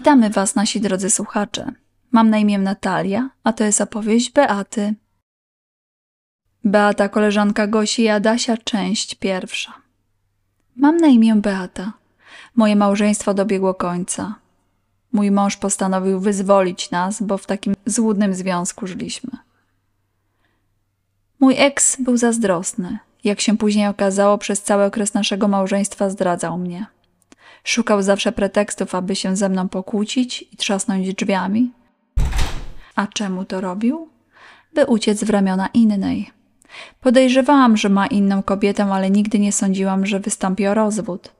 Witamy Was, nasi drodzy słuchacze. Mam na imię Natalia, a to jest opowieść Beaty. Beata, koleżanka Gosi i Adasia, część pierwsza. Mam na imię Beata. Moje małżeństwo dobiegło końca. Mój mąż postanowił wyzwolić nas, bo w takim złudnym związku żyliśmy. Mój eks był zazdrosny. Jak się później okazało, przez cały okres naszego małżeństwa zdradzał mnie. Szukał zawsze pretekstów, aby się ze mną pokłócić i trzasnąć drzwiami. A czemu to robił? By uciec w ramiona innej. Podejrzewałam, że ma inną kobietę, ale nigdy nie sądziłam, że wystąpi o rozwód.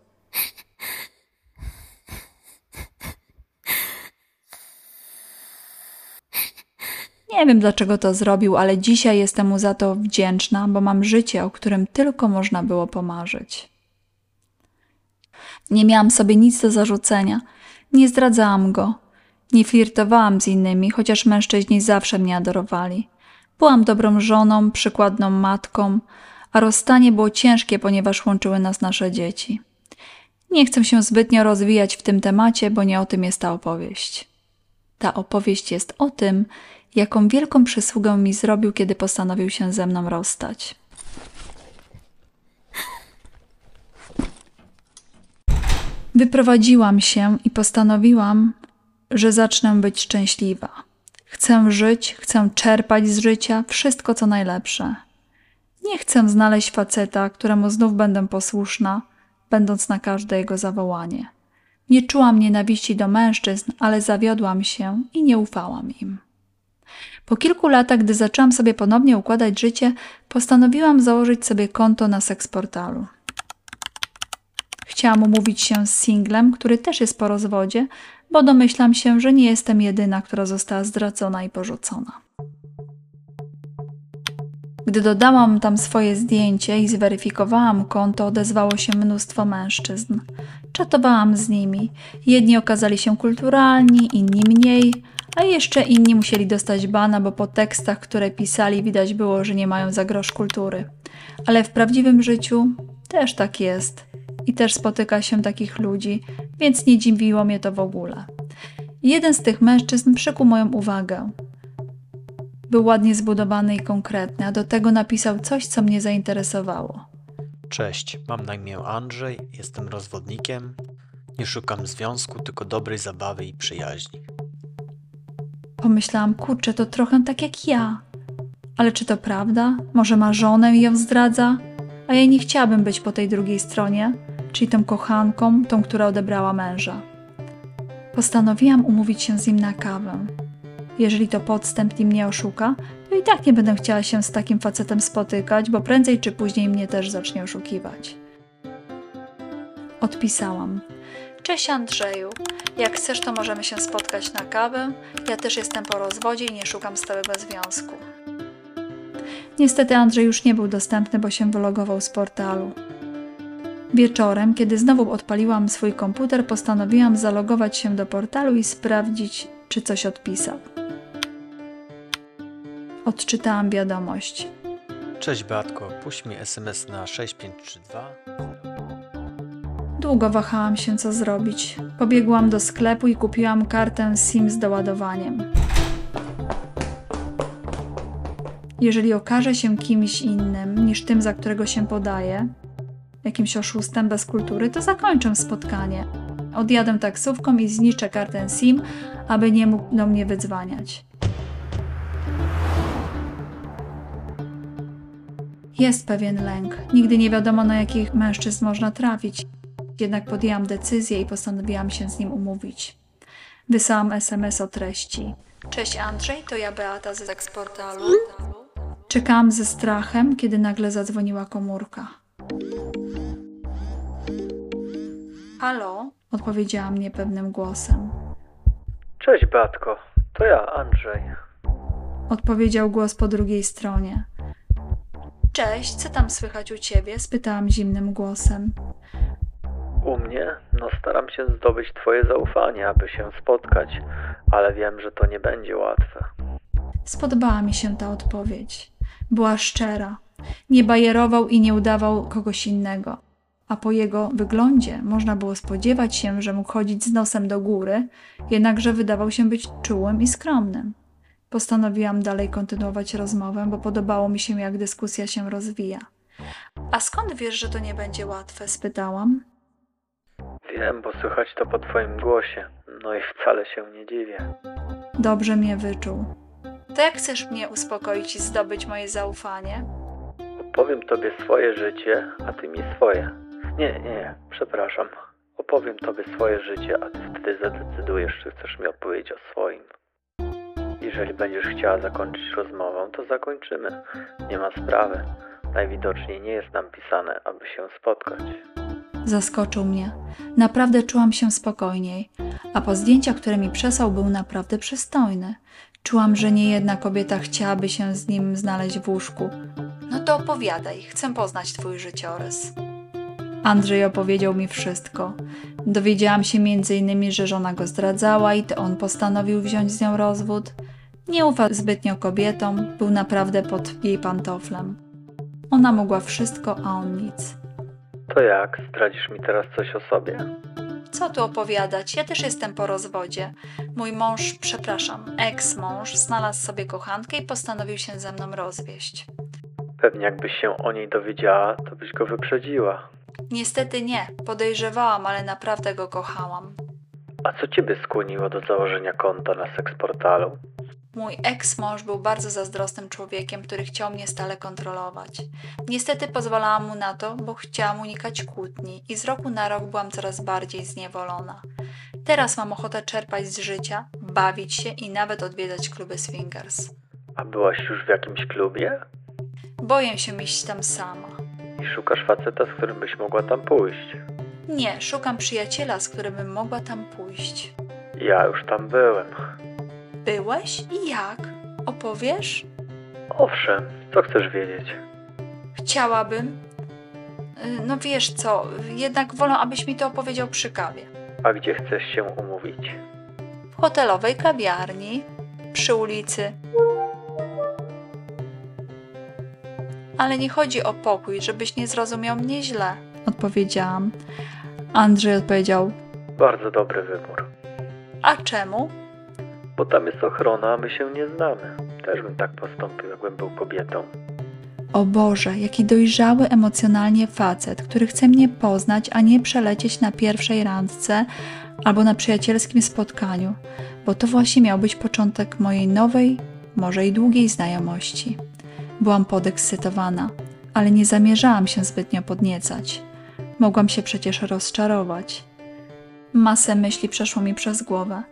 Nie wiem dlaczego to zrobił, ale dzisiaj jestem mu za to wdzięczna, bo mam życie, o którym tylko można było pomarzyć. Nie miałam sobie nic do zarzucenia. Nie zdradzałam go. Nie flirtowałam z innymi, chociaż mężczyźni zawsze mnie adorowali. Byłam dobrą żoną, przykładną matką, a rozstanie było ciężkie, ponieważ łączyły nas nasze dzieci. Nie chcę się zbytnio rozwijać w tym temacie, bo nie o tym jest ta opowieść. Ta opowieść jest o tym, jaką wielką przysługę mi zrobił, kiedy postanowił się ze mną rozstać. Wyprowadziłam się i postanowiłam, że zacznę być szczęśliwa. Chcę żyć, chcę czerpać z życia wszystko co najlepsze. Nie chcę znaleźć faceta, któremu znów będę posłuszna, będąc na każde jego zawołanie. Nie czułam nienawiści do mężczyzn, ale zawiodłam się i nie ufałam im. Po kilku latach, gdy zaczęłam sobie ponownie układać życie, postanowiłam założyć sobie konto na seksportalu. Chciałam umówić się z singlem, który też jest po rozwodzie, bo domyślam się, że nie jestem jedyna, która została zdradzona i porzucona. Gdy dodałam tam swoje zdjęcie i zweryfikowałam konto, odezwało się mnóstwo mężczyzn. Czatowałam z nimi. Jedni okazali się kulturalni, inni mniej, a jeszcze inni musieli dostać bana, bo po tekstach, które pisali, widać było, że nie mają za grosz kultury. Ale w prawdziwym życiu też tak jest i też spotyka się takich ludzi, więc nie dziwiło mnie to w ogóle. Jeden z tych mężczyzn przykuł moją uwagę. Był ładnie zbudowany i konkretny, a do tego napisał coś, co mnie zainteresowało. Cześć, mam na imię Andrzej, jestem rozwodnikiem. Nie szukam związku, tylko dobrej zabawy i przyjaźni. Pomyślałam, kurczę, to trochę tak jak ja. Ale czy to prawda? Może ma żonę i ją zdradza? A ja nie chciałabym być po tej drugiej stronie, czyli tą kochanką, tą, która odebrała męża. Postanowiłam umówić się z nim na kawę. Jeżeli to podstęp mnie oszuka, to i tak nie będę chciała się z takim facetem spotykać, bo prędzej czy później mnie też zacznie oszukiwać. Odpisałam. Cześć Andrzeju. Jak chcesz, to możemy się spotkać na kawę. Ja też jestem po rozwodzie i nie szukam stałego związku. Niestety Andrzej już nie był dostępny, bo się wylogował z portalu. Wieczorem, kiedy znowu odpaliłam swój komputer, postanowiłam zalogować się do portalu i sprawdzić, czy coś odpisał. Odczytałam wiadomość. Cześć Beatko, puść mi SMS na 6532. Długo wahałam się, co zrobić. Pobiegłam do sklepu i kupiłam kartę SIM z doładowaniem. Jeżeli okaże się kimś innym niż tym, za którego się podaje, jakimś oszustem bez kultury, to zakończę spotkanie. Odjadę taksówką i zniszczę kartę SIM, aby nie mógł do mnie wydzwaniać. Jest pewien lęk. Nigdy nie wiadomo, na jakich mężczyzn można trafić. Jednak podjęłam decyzję i postanowiłam się z nim umówić. Wysłałam SMS o treści. Cześć Andrzej, to ja Beata z eksportalu. Czekałam ze strachem, kiedy nagle zadzwoniła komórka. Halo? Odpowiedziała mnie pewnym głosem. Cześć Beatko, to ja, Andrzej. Odpowiedział głos po drugiej stronie. Cześć, co tam słychać u ciebie? spytałam zimnym głosem. U mnie? No staram się zdobyć twoje zaufanie, aby się spotkać, ale wiem, że to nie będzie łatwe. Spodobała mi się ta odpowiedź. Była szczera. Nie bajerował i nie udawał kogoś innego. A po jego wyglądzie można było spodziewać się, że mógł chodzić z nosem do góry, jednakże wydawał się być czułym i skromnym. Postanowiłam dalej kontynuować rozmowę, bo podobało mi się, jak dyskusja się rozwija. A skąd wiesz, że to nie będzie łatwe? spytałam. Wiem, bo słychać to po twoim głosie. No i wcale się nie dziwię. Dobrze mnie wyczuł. To jak chcesz mnie uspokoić i zdobyć moje zaufanie? Opowiem tobie swoje życie, a ty mi swoje. Nie, nie, przepraszam. Opowiem tobie swoje życie, a ty wtedy zadecydujesz, czy chcesz mi opowiedzieć o swoim. Jeżeli będziesz chciała zakończyć rozmowę, to zakończymy. Nie ma sprawy. Najwidoczniej nie jest nam pisane, aby się spotkać. Zaskoczył mnie. Naprawdę czułam się spokojniej, a po zdjęciach, które mi przesłał, był naprawdę przystojny. Czułam, że nie jedna kobieta chciałaby się z nim znaleźć w łóżku. No to opowiadaj, chcę poznać twój życiorys. Andrzej opowiedział mi wszystko. Dowiedziałam się m.in., że żona go zdradzała i to on postanowił wziąć z nią rozwód. Nie ufa zbytnio kobietom, był naprawdę pod jej pantoflem. Ona mogła wszystko, a on nic. To jak? Zdradzisz mi teraz coś o sobie? Co tu opowiadać? Ja też jestem po rozwodzie. Mój mąż, przepraszam, ex-mąż, znalazł sobie kochankę i postanowił się ze mną rozwieść. Pewnie jakbyś się o niej dowiedziała, to byś go wyprzedziła. Niestety nie, podejrzewałam, ale naprawdę go kochałam. A co ciebie skłoniło do założenia konta na seksportalu? Mój ex-mąż był bardzo zazdrosnym człowiekiem, który chciał mnie stale kontrolować. Niestety pozwalałam mu na to, bo chciałam unikać kłótni i z roku na rok byłam coraz bardziej zniewolona. Teraz mam ochotę czerpać z życia, bawić się i nawet odwiedzać kluby swingers. A byłaś już w jakimś klubie? Boję się iść tam sama. I szukasz faceta, z którym byś mogła tam pójść? Nie, szukam przyjaciela, z którym bym mogła tam pójść. Ja już tam byłem. Byłeś i jak? Opowiesz? Owszem, co chcesz wiedzieć? Chciałabym. Y, No wiesz co, jednak wolę, abyś mi to opowiedział przy kawie. A gdzie chcesz się umówić? W hotelowej kawiarni, przy ulicy. Ale nie chodzi o pokój, żebyś nie zrozumiał mnie źle, odpowiedziałam. Andrzej odpowiedział: Bardzo dobry wybór. A czemu? Bo tam jest ochrona, a my się nie znamy. Też bym tak postąpił, jakbym był kobietą. O Boże, jaki dojrzały emocjonalnie facet, który chce mnie poznać, a nie przelecieć na pierwszej randce albo na przyjacielskim spotkaniu, bo to właśnie miał być początek mojej nowej, może i długiej znajomości. Byłam podekscytowana, ale nie zamierzałam się zbytnio podniecać. Mogłam się przecież rozczarować. Masę myśli przeszło mi przez głowę.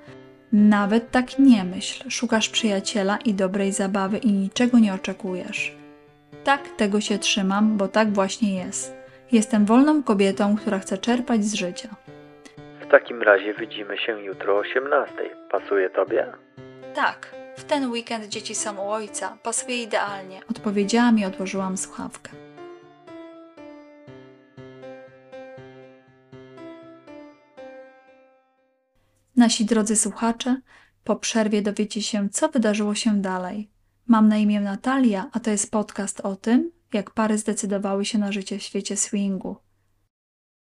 Nawet tak nie myśl. Szukasz przyjaciela i dobrej zabawy i niczego nie oczekujesz. Tak, tego się trzymam, bo tak właśnie jest. Jestem wolną kobietą, która chce czerpać z życia. W takim razie widzimy się jutro o 18. Pasuje tobie? Tak, w ten weekend dzieci są u ojca, pasuje idealnie. Odpowiedziałam i odłożyłam słuchawkę. Nasi drodzy słuchacze, po przerwie dowiecie się, co wydarzyło się dalej. Mam na imię Natalia, a to jest podcast o tym, jak pary zdecydowały się na życie w świecie swingu.